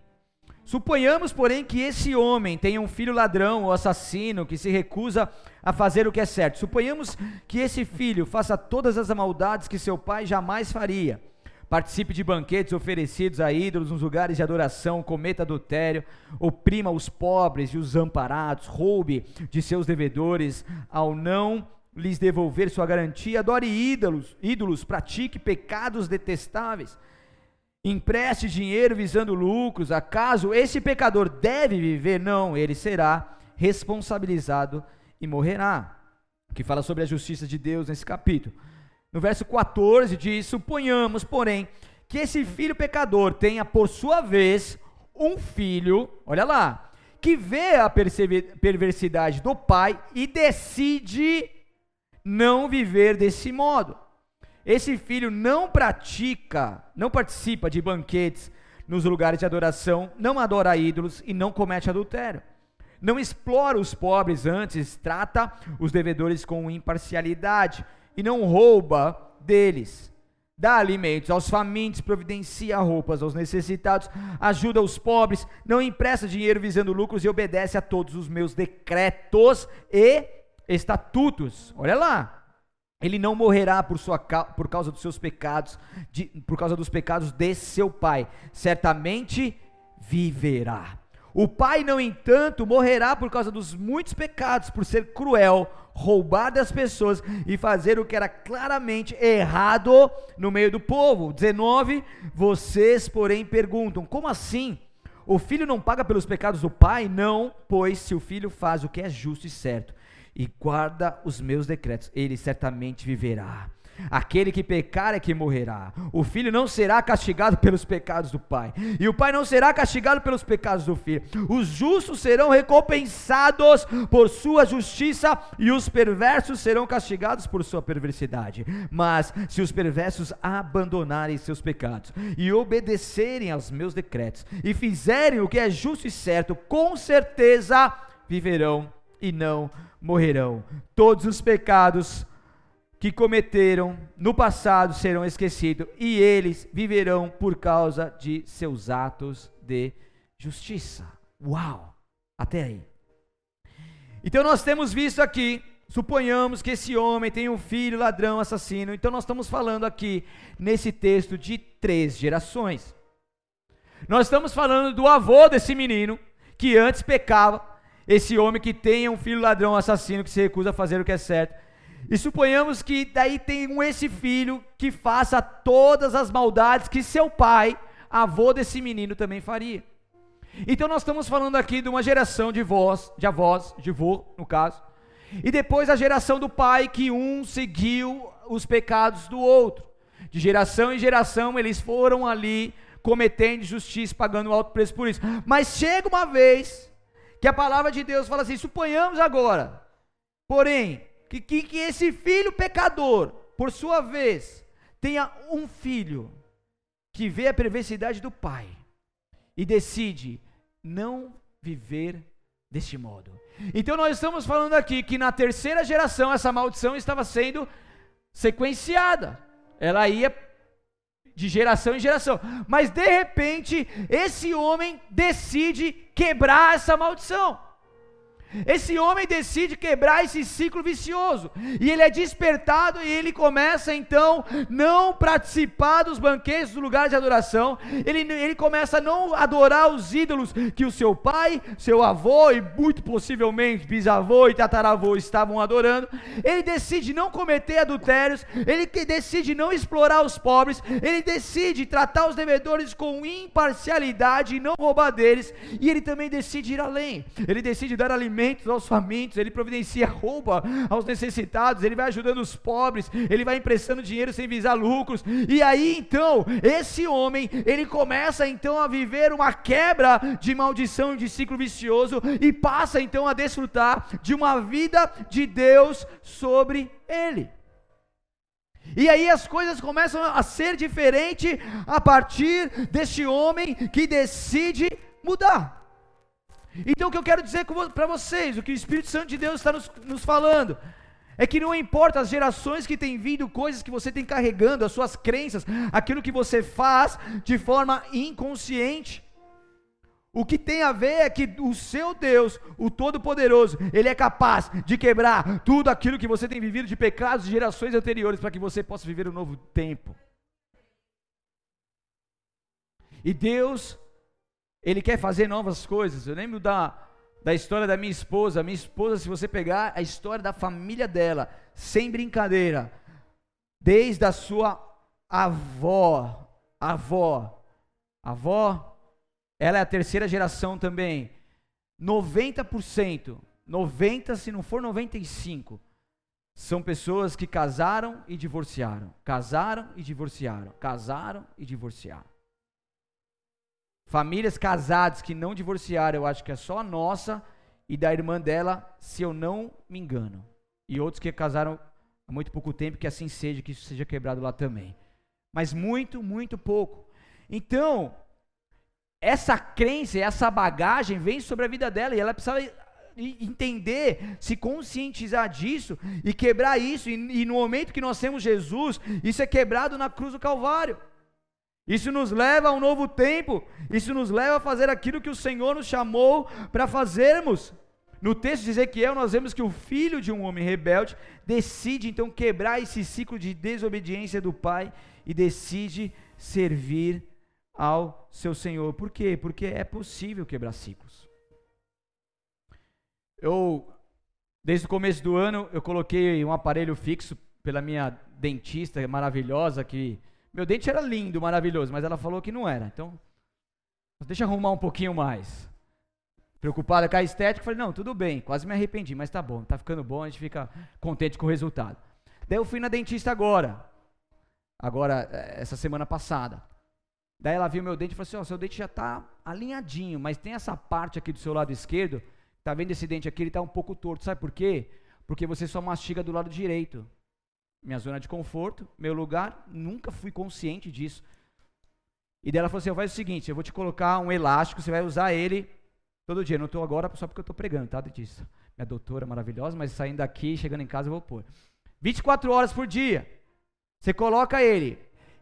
Speaker 1: Suponhamos, porém, que esse homem tenha um filho ladrão ou assassino que se recusa a fazer o que é certo. Suponhamos que esse filho faça todas as maldades que seu pai jamais faria. Participe de banquetes oferecidos a ídolos nos lugares de adoração, cometa adultério, oprima os pobres e os amparados, roube de seus devedores ao não lhes devolver sua garantia, adore ídolos, ídolos, pratique pecados detestáveis empreste dinheiro visando lucros, acaso esse pecador deve viver? Não, ele será responsabilizado e morrerá. Que fala sobre a justiça de Deus nesse capítulo. No verso 14 diz: Suponhamos, porém, que esse filho pecador tenha por sua vez um filho, olha lá, que vê a perversidade do pai e decide não viver desse modo. Esse filho não pratica, não participa de banquetes nos lugares de adoração, não adora ídolos e não comete adultério. Não explora os pobres antes, trata os devedores com imparcialidade e não rouba deles. Dá alimentos aos famintos, providencia roupas aos necessitados, ajuda os pobres, não empresta dinheiro visando lucros e obedece a todos os meus decretos e estatutos. Olha lá, ele não morrerá por, sua, por causa dos seus pecados, de, por causa dos pecados de seu pai, certamente viverá. O pai, no entanto, morrerá por causa dos muitos pecados, por ser cruel, roubar das pessoas e fazer o que era claramente errado no meio do povo. 19. Vocês, porém, perguntam: como assim? O filho não paga pelos pecados do pai? Não, pois se o filho faz o que é justo e certo, e guarda os meus decretos, ele certamente viverá. Aquele que pecar é que morrerá. O filho não será castigado pelos pecados do pai, e o pai não será castigado pelos pecados do filho. Os justos serão recompensados por sua justiça, e os perversos serão castigados por sua perversidade. Mas se os perversos abandonarem seus pecados e obedecerem aos meus decretos, e fizerem o que é justo e certo, com certeza viverão e não morrerão. Todos os pecados que cometeram no passado serão esquecidos e eles viverão por causa de seus atos de justiça. Uau! Até aí. Então nós temos visto aqui suponhamos que esse homem tem um filho ladrão, assassino. Então nós estamos falando aqui nesse texto de três gerações. Nós estamos falando do avô desse menino que antes pecava, esse homem que tem um filho ladrão, assassino que se recusa a fazer o que é certo. E suponhamos que daí tem um esse filho que faça todas as maldades que seu pai, avô desse menino, também faria. Então nós estamos falando aqui de uma geração de vós, de avós, de vô, no caso, e depois a geração do pai que um seguiu os pecados do outro. De geração em geração eles foram ali cometendo injustiça, pagando alto preço por isso. Mas chega uma vez que a palavra de Deus fala assim: suponhamos agora, porém, que, que, que esse filho pecador, por sua vez, tenha um filho que vê a perversidade do pai e decide não viver deste modo. Então nós estamos falando aqui que na terceira geração essa maldição estava sendo sequenciada. Ela ia de geração em geração. Mas de repente, esse homem decide quebrar essa maldição. Esse homem decide quebrar esse ciclo vicioso, e ele é despertado e ele começa então não participar dos banquetes do lugar de adoração, ele, ele começa a não adorar os ídolos que o seu pai, seu avô e muito possivelmente bisavô e tataravô estavam adorando. Ele decide não cometer adultérios, ele decide não explorar os pobres, ele decide tratar os devedores com imparcialidade e não roubar deles, e ele também decide ir além, ele decide dar alimento alimentos aos famintos, ele providencia roupa aos necessitados, ele vai ajudando os pobres, ele vai emprestando dinheiro sem visar lucros. E aí então, esse homem, ele começa então a viver uma quebra de maldição de ciclo vicioso e passa então a desfrutar de uma vida de Deus sobre ele. E aí as coisas começam a ser diferentes a partir deste homem que decide mudar. Então o que eu quero dizer para vocês, o que o Espírito Santo de Deus está nos, nos falando, é que não importa as gerações que têm vindo, coisas que você tem carregando, as suas crenças, aquilo que você faz de forma inconsciente. O que tem a ver é que o seu Deus, o Todo-Poderoso, Ele é capaz de quebrar tudo aquilo que você tem vivido de pecados de gerações anteriores para que você possa viver um novo tempo. E Deus ele quer fazer novas coisas. Eu lembro da, da história da minha esposa. Minha esposa, se você pegar a história da família dela, sem brincadeira, desde a sua avó, avó, avó, ela é a terceira geração também. 90%, 90 se não for 95, são pessoas que casaram e divorciaram, casaram e divorciaram, casaram e divorciaram. Famílias casadas que não divorciaram, eu acho que é só a nossa e da irmã dela, se eu não me engano. E outros que casaram há muito pouco tempo, que assim seja, que isso seja quebrado lá também. Mas muito, muito pouco. Então, essa crença, essa bagagem vem sobre a vida dela e ela precisa entender, se conscientizar disso e quebrar isso. E, e no momento que nós temos Jesus, isso é quebrado na cruz do Calvário. Isso nos leva a um novo tempo, isso nos leva a fazer aquilo que o Senhor nos chamou para fazermos. No texto de Ezequiel, nós vemos que o filho de um homem rebelde decide então quebrar esse ciclo de desobediência do pai e decide servir ao seu Senhor. Por quê? Porque é possível quebrar ciclos. Eu, desde o começo do ano, eu coloquei um aparelho fixo pela minha dentista maravilhosa que meu dente era lindo, maravilhoso, mas ela falou que não era. Então, deixa arrumar um pouquinho mais. Preocupada com a estética, falei, não, tudo bem, quase me arrependi, mas tá bom, tá ficando bom, a gente fica contente com o resultado. Daí eu fui na dentista agora, agora, eh, essa semana passada. Daí ela viu meu dente e falou assim, ó, oh, seu dente já tá alinhadinho, mas tem essa parte aqui do seu lado esquerdo, tá vendo esse dente aqui, ele tá um pouco torto, sabe por quê? Porque você só mastiga do lado direito minha zona de conforto, meu lugar, nunca fui consciente disso. E dela falou assim: faz o seguinte, eu vou te colocar um elástico, você vai usar ele todo dia. Não estou agora só porque eu estou pregando, tá, dentista? Minha doutora maravilhosa, mas saindo daqui, chegando em casa, eu vou pôr. 24 horas por dia. Você coloca ele.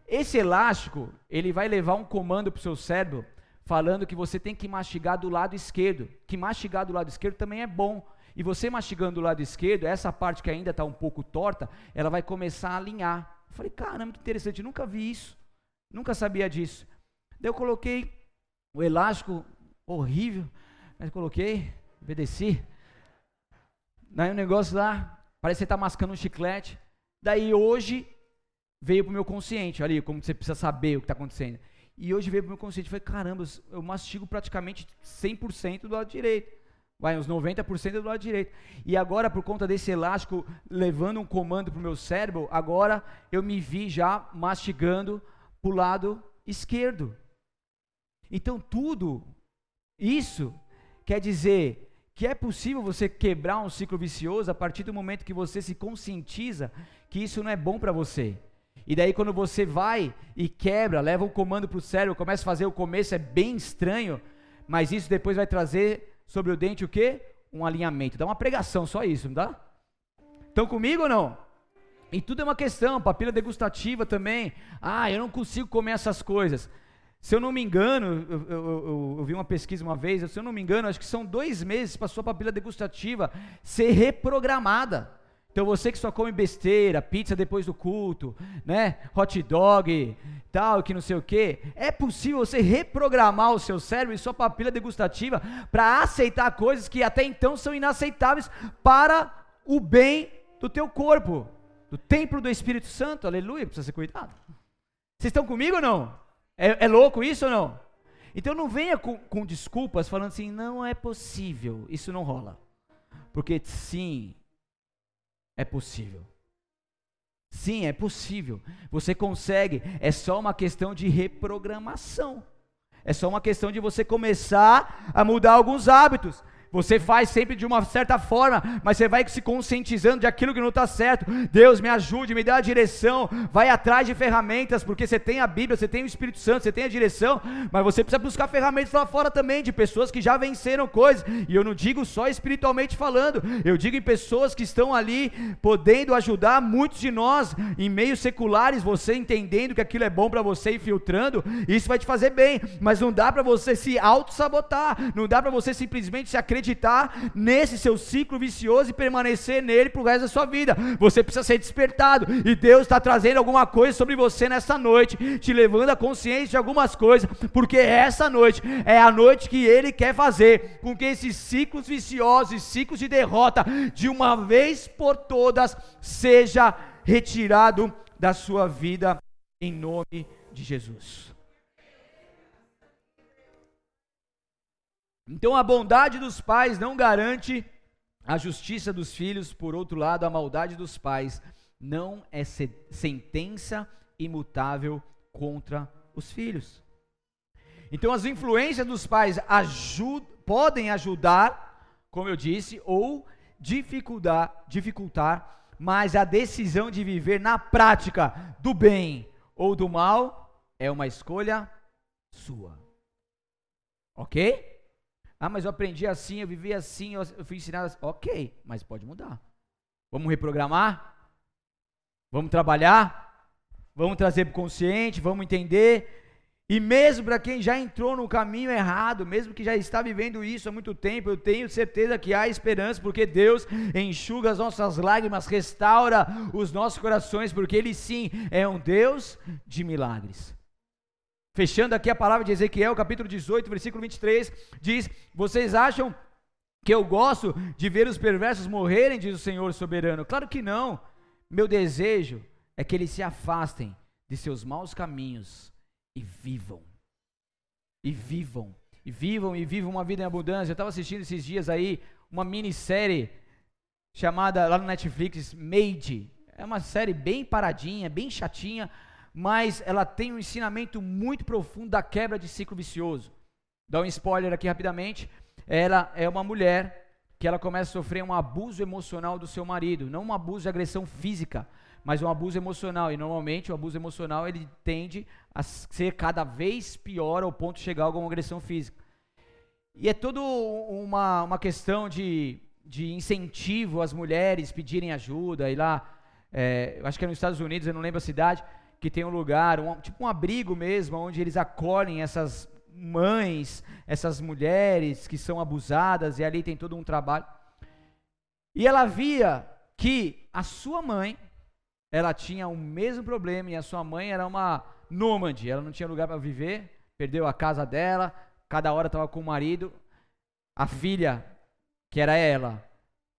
Speaker 1: Esse elástico, ele vai levar um comando para o seu cérebro falando que você tem que mastigar do lado esquerdo. Que mastigar do lado esquerdo também é bom. E você mastigando do lado esquerdo, essa parte que ainda está um pouco torta, ela vai começar a alinhar. Eu falei, caramba, que interessante, nunca vi isso, nunca sabia disso. Daí eu coloquei o elástico horrível, mas coloquei, obedeci. Daí o negócio lá, parece que você está mascando um chiclete. Daí hoje veio para o meu consciente, ali, como você precisa saber o que está acontecendo. E hoje veio para o meu consciente, falei, caramba, eu mastigo praticamente 100% do lado direito. Vai, uns 90% do lado direito. E agora, por conta desse elástico levando um comando para o meu cérebro, agora eu me vi já mastigando para o lado esquerdo. Então, tudo isso quer dizer que é possível você quebrar um ciclo vicioso a partir do momento que você se conscientiza que isso não é bom para você. E daí, quando você vai e quebra, leva um comando para o cérebro, começa a fazer o começo, é bem estranho, mas isso depois vai trazer sobre o dente o quê? Um alinhamento. Dá uma pregação, só isso, não dá? Estão comigo ou não? E tudo é uma questão, papila degustativa também. Ah, eu não consigo comer essas coisas. Se eu não me engano, eu, eu, eu, eu, vi uma pesquisa uma vez, se eu não me engano, acho que são dois meses para sua papila degustativa ser reprogramada. Então você que só come besteira, pizza depois do culto, né, hot dog, tal, que não sei o que, é possível você reprogramar o seu cérebro e sua papila degustativa para aceitar coisas que até então são inaceitáveis para o bem do teu corpo, do templo do Espírito Santo, aleluia, precisa ser cuidado. Vocês estão comigo ou não? É, é louco isso ou não? Então não venha com, com desculpas falando assim, não é possível, isso não rola. Porque sim, é possível. Sim, é possível. Você consegue. É só uma questão de reprogramação. É só uma questão de você começar a mudar alguns hábitos. Você faz sempre de uma certa forma, mas você vai se conscientizando de aquilo que não está certo. Deus me ajude, me dê a direção. Vai atrás de ferramentas, porque você tem a Bíblia, você tem o Espírito Santo, você tem a direção, mas você precisa buscar ferramentas lá fora também, de pessoas que já venceram coisas. E eu não digo só espiritualmente falando, eu digo em pessoas que estão ali podendo ajudar muitos de nós em meios seculares, você entendendo que aquilo é bom para você e filtrando, isso vai te fazer bem, mas não dá para você se auto-sabotar, não dá para você simplesmente se acreditar acreditar nesse seu ciclo vicioso e permanecer nele para o resto da sua vida. Você precisa ser despertado e Deus está trazendo alguma coisa sobre você nessa noite, te levando a consciência de algumas coisas, porque essa noite é a noite que Ele quer fazer com que esses ciclos viciosos, ciclos de derrota, de uma vez por todas, seja retirado da sua vida em nome de Jesus. Então a bondade dos pais não garante a justiça dos filhos, por outro lado, a maldade dos pais não é sentença imutável contra os filhos. Então as influências dos pais ajud podem ajudar, como eu disse, ou dificultar, dificultar, mas a decisão de viver na prática do bem ou do mal é uma escolha sua. OK? Ah, mas eu aprendi assim, eu vivi assim, eu fui ensinado assim. Ok, mas pode mudar. Vamos reprogramar? Vamos trabalhar? Vamos trazer para o consciente? Vamos entender? E mesmo para quem já entrou no caminho errado, mesmo que já está vivendo isso há muito tempo, eu tenho certeza que há esperança, porque Deus enxuga as nossas lágrimas, restaura os nossos corações, porque Ele sim é um Deus de milagres. Fechando aqui a palavra de Ezequiel, capítulo 18, versículo 23, diz: Vocês acham que eu gosto de ver os perversos morrerem, diz o Senhor soberano? Claro que não. Meu desejo é que eles se afastem de seus maus caminhos e vivam. E vivam. E vivam e vivam uma vida em abundância. Eu estava assistindo esses dias aí uma minissérie chamada lá no Netflix Made. É uma série bem paradinha, bem chatinha, mas ela tem um ensinamento muito profundo da quebra de ciclo vicioso. Dá um spoiler aqui rapidamente. Ela é uma mulher que ela começa a sofrer um abuso emocional do seu marido, não um abuso de agressão física, mas um abuso emocional. E normalmente o abuso emocional ele tende a ser cada vez pior ao ponto de chegar a alguma agressão física. E é toda uma, uma questão de, de incentivo às mulheres pedirem ajuda. E lá, é, eu acho que é nos Estados Unidos, eu não lembro a cidade, que tem um lugar, um, tipo um abrigo mesmo, onde eles acolhem essas mães, essas mulheres que são abusadas, e ali tem todo um trabalho. E ela via que a sua mãe, ela tinha o mesmo problema e a sua mãe era uma nômade, ela não tinha lugar para viver, perdeu a casa dela, cada hora estava com o marido, a filha, que era ela,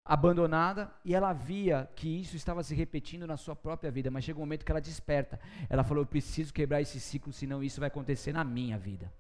Speaker 1: abandonada, e ela via que isso estava se repetindo na sua própria vida, mas chega um momento que ela desperta. Ela falou: Eu preciso quebrar esse ciclo, senão isso vai acontecer na minha vida.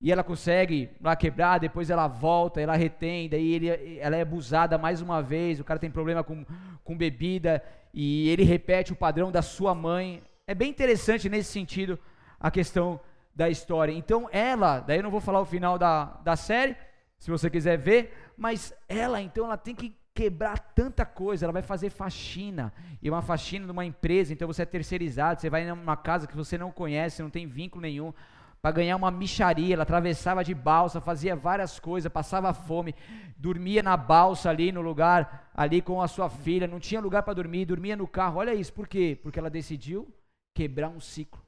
Speaker 1: E ela consegue lá quebrar, depois ela volta, ela retém, daí ele, ela é abusada mais uma vez, o cara tem problema com, com bebida, e ele repete o padrão da sua mãe. É bem interessante nesse sentido a questão da história. Então ela, daí eu não vou falar o final da, da série, se você quiser ver, mas ela então ela tem que quebrar tanta coisa, ela vai fazer faxina, e uma faxina numa empresa, então você é terceirizado, você vai numa casa que você não conhece, não tem vínculo nenhum, para ganhar uma micharia, ela atravessava de balsa, fazia várias coisas, passava fome, dormia na balsa ali no lugar, ali com a sua filha, não tinha lugar para dormir, dormia no carro, olha isso, por quê? Porque ela decidiu quebrar um ciclo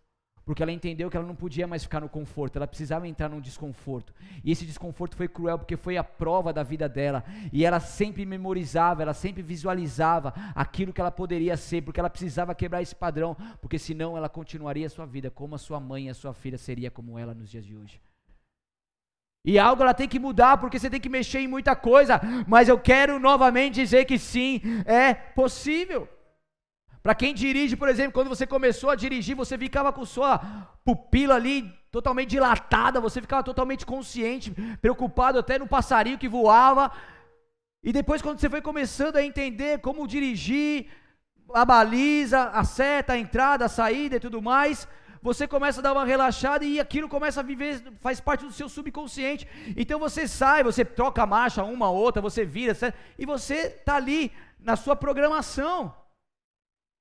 Speaker 1: porque ela entendeu que ela não podia mais ficar no conforto, ela precisava entrar num desconforto. E esse desconforto foi cruel porque foi a prova da vida dela. E ela sempre memorizava, ela sempre visualizava aquilo que ela poderia ser, porque ela precisava quebrar esse padrão, porque senão ela continuaria a sua vida como a sua mãe e a sua filha seria como ela nos dias de hoje. E algo ela tem que mudar, porque você tem que mexer em muita coisa, mas eu quero novamente dizer que sim, é possível. Para quem dirige, por exemplo, quando você começou a dirigir, você ficava com sua pupila ali totalmente dilatada, você ficava totalmente consciente, preocupado até no passarinho que voava. E depois, quando você foi começando a entender como dirigir, a baliza, a seta, a entrada, a saída e tudo mais, você começa a dar uma relaxada e aquilo começa a viver, faz parte do seu subconsciente. Então você sai, você troca a marcha uma outra, você vira, e você está ali na sua programação.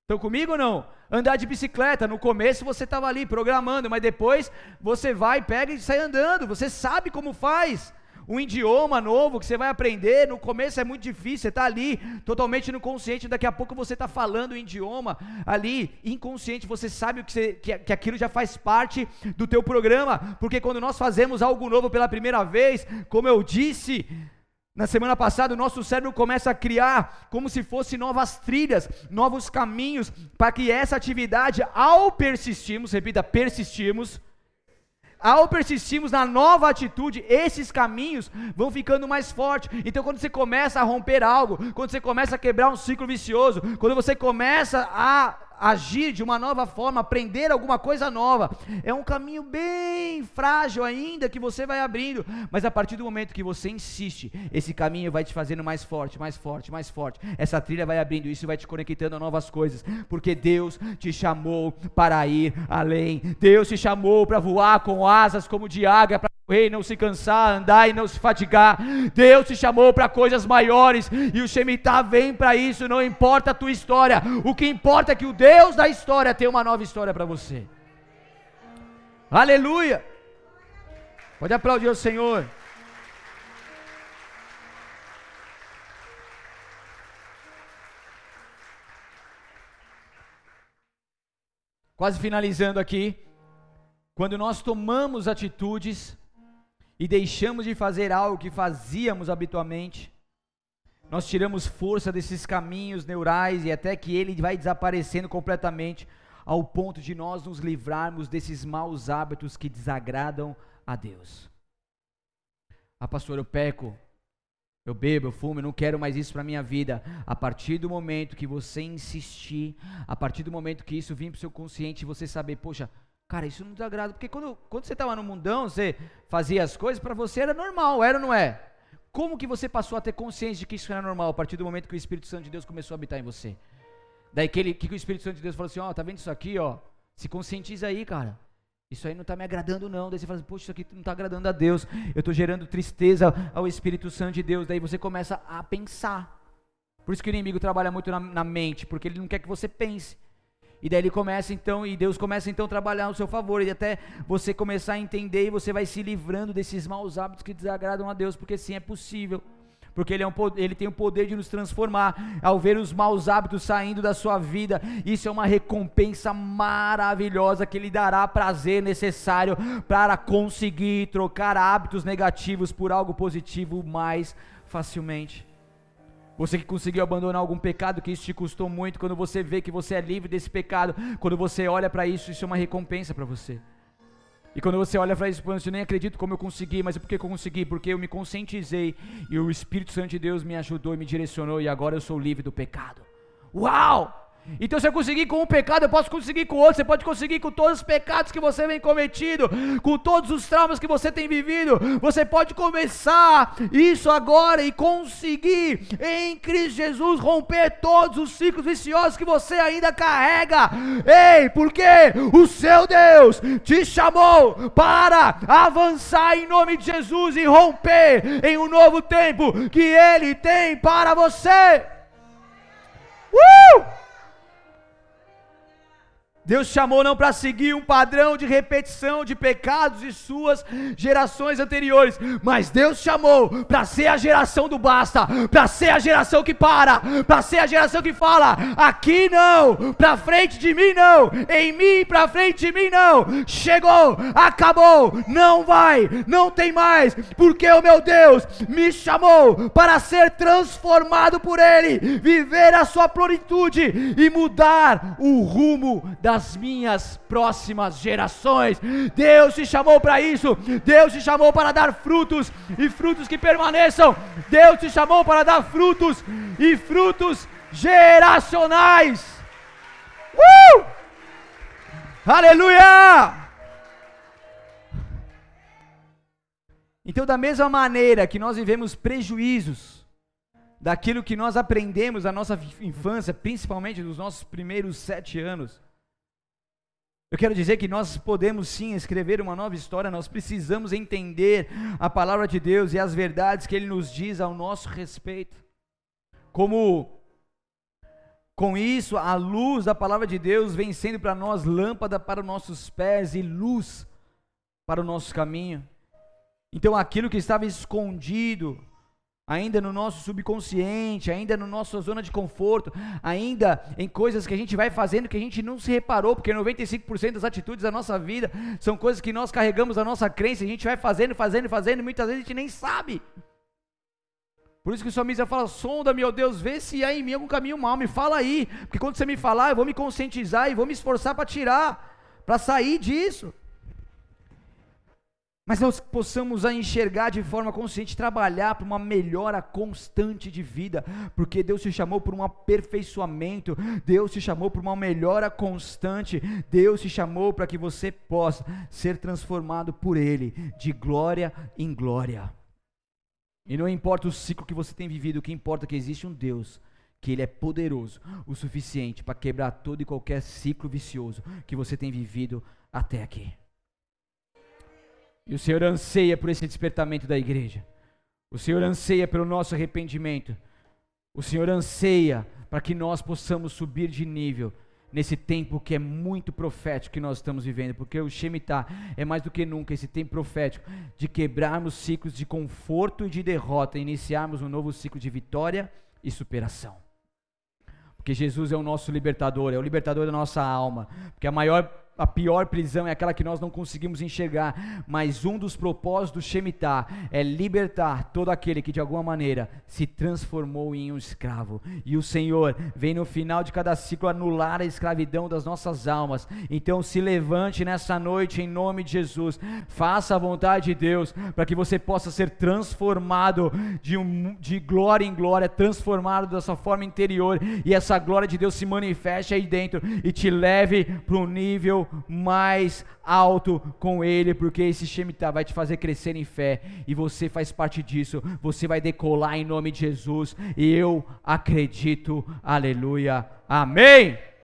Speaker 1: Estão comigo ou não? Andar de bicicleta, no começo você estava ali programando, mas depois você vai, pega e sai andando. Você sabe como faz. Um idioma novo que você vai aprender, no começo é muito difícil, você está ali totalmente no consciente, daqui a pouco você está falando o idioma ali, inconsciente, você sabe que, você, que, que aquilo já faz parte do teu programa, porque quando nós fazemos algo novo pela primeira vez, como eu disse, na semana passada, o nosso cérebro começa a criar como se fossem novas trilhas, novos caminhos, para que essa atividade, ao persistirmos, repita, persistirmos, ao persistirmos na nova atitude, esses caminhos vão ficando mais fortes. Então, quando você começa a romper algo, quando você começa a quebrar um ciclo vicioso, quando você começa a agir de uma nova forma, aprender alguma coisa nova. É um caminho bem frágil ainda que você vai abrindo, mas a partir do momento que você insiste, esse caminho vai te fazendo mais forte, mais forte, mais forte. Essa trilha vai abrindo, isso vai te conectando a novas coisas, porque Deus te chamou para ir além. Deus te chamou para voar com asas como de águia, para correr e não se cansar, andar e não se fatigar. Deus te chamou para coisas maiores e o Shemitah vem para isso, não importa a tua história. O que importa é que o Deus da história tem uma nova história para você. Aleluia! Pode aplaudir o Senhor. Quase finalizando aqui. Quando nós tomamos atitudes e deixamos de fazer algo que fazíamos habitualmente, nós tiramos força desses caminhos neurais e até que ele vai desaparecendo completamente, ao ponto de nós nos livrarmos desses maus hábitos que desagradam a Deus. Ah, pastor, eu peco, eu bebo, eu fumo, eu não quero mais isso para minha vida. A partir do momento que você insistir, a partir do momento que isso vir para o seu consciente, você saber, poxa, Cara, isso não desagrada, porque quando, quando você estava no mundão, você fazia as coisas, para você era normal, era ou não é? Como que você passou a ter consciência de que isso era normal a partir do momento que o Espírito Santo de Deus começou a habitar em você? Daí que, ele, que, o Espírito Santo de Deus falou assim, ó, oh, tá vendo isso aqui, ó? Se conscientiza aí, cara. Isso aí não está me agradando não. Daí você fala assim, poxa, isso aqui não está agradando a Deus. Eu estou gerando tristeza ao Espírito Santo de Deus. Daí você começa a pensar. Por isso que o inimigo trabalha muito na, na mente, porque ele não quer que você pense. E daí ele começa então, e Deus começa então a trabalhar no seu favor, e até você começar a entender, e você vai se livrando desses maus hábitos que desagradam a Deus, porque sim é possível. Porque ele, é um, ele tem o poder de nos transformar ao ver os maus hábitos saindo da sua vida. Isso é uma recompensa maravilhosa que lhe dará prazer necessário para conseguir trocar hábitos negativos por algo positivo mais facilmente. Você que conseguiu abandonar algum pecado que isso te custou muito, quando você vê que você é livre desse pecado, quando você olha para isso, isso é uma recompensa para você. E quando você olha para isso, você nem acredito como eu consegui, mas por que eu consegui? Porque eu me conscientizei e o Espírito Santo de Deus me ajudou e me direcionou e agora eu sou livre do pecado. Uau! Então, se eu conseguir com um pecado, eu posso conseguir com outro. Você pode conseguir com todos os pecados que você vem cometido, com todos os traumas que você tem vivido. Você pode começar isso agora e conseguir em Cristo Jesus romper todos os ciclos viciosos que você ainda carrega. Ei, porque o seu Deus te chamou para avançar em nome de Jesus e romper em um novo tempo que Ele tem para você. Uh! Deus chamou não para seguir um padrão de repetição de pecados de suas gerações anteriores, mas Deus chamou para ser a geração do basta, para ser a geração que para, para ser a geração que fala: aqui não, para frente de mim não, em mim para frente de mim não. Chegou, acabou, não vai, não tem mais, porque o meu Deus me chamou para ser transformado por Ele, viver a sua plenitude e mudar o rumo da das minhas próximas gerações. Deus te chamou para isso. Deus te chamou para dar frutos e frutos que permaneçam. Deus te chamou para dar frutos e frutos geracionais. Uh! Aleluia! Então, da mesma maneira que nós vivemos prejuízos daquilo que nós aprendemos na nossa infância, principalmente nos nossos primeiros sete anos, eu quero dizer que nós podemos sim escrever uma nova história, nós precisamos entender a palavra de Deus e as verdades que Ele nos diz ao nosso respeito. Como com isso, a luz da palavra de Deus vem sendo para nós lâmpada para os nossos pés e luz para o nosso caminho. Então, aquilo que estava escondido, ainda no nosso subconsciente, ainda na nossa zona de conforto, ainda em coisas que a gente vai fazendo que a gente não se reparou, porque 95% das atitudes da nossa vida são coisas que nós carregamos a nossa crença, a gente vai fazendo, fazendo, fazendo, e muitas vezes a gente nem sabe. Por isso que o salmista fala: sonda, meu Deus, vê se há em mim algum caminho mal, me fala aí, porque quando você me falar, eu vou me conscientizar e vou me esforçar para tirar, para sair disso mas nós possamos a enxergar de forma consciente, trabalhar para uma melhora constante de vida, porque Deus te chamou por um aperfeiçoamento, Deus te chamou por uma melhora constante, Deus te chamou para que você possa ser transformado por Ele, de glória em glória. E não importa o ciclo que você tem vivido, o que importa é que existe um Deus que Ele é poderoso o suficiente para quebrar todo e qualquer ciclo vicioso que você tem vivido até aqui. E o Senhor anseia por esse despertamento da igreja. O Senhor anseia pelo nosso arrependimento. O Senhor anseia para que nós possamos subir de nível nesse tempo que é muito profético que nós estamos vivendo, porque o Shemitah é mais do que nunca esse tempo profético de quebrarmos ciclos de conforto e de derrota, e iniciarmos um novo ciclo de vitória e superação. Porque Jesus é o nosso libertador, é o libertador da nossa alma, porque a maior a pior prisão é aquela que nós não conseguimos enxergar, mas um dos propósitos do Shemitah é libertar todo aquele que de alguma maneira se transformou em um escravo. E o Senhor vem no final de cada ciclo anular a escravidão das nossas almas. Então se levante nessa noite em nome de Jesus, faça a vontade de Deus para que você possa ser transformado de, um, de glória em glória, transformado da sua forma interior e essa glória de Deus se manifeste aí dentro e te leve para um mais alto com Ele, porque esse Shemitah vai te fazer crescer em fé e você faz parte disso. Você vai decolar em nome de Jesus e eu acredito. Aleluia. Amém.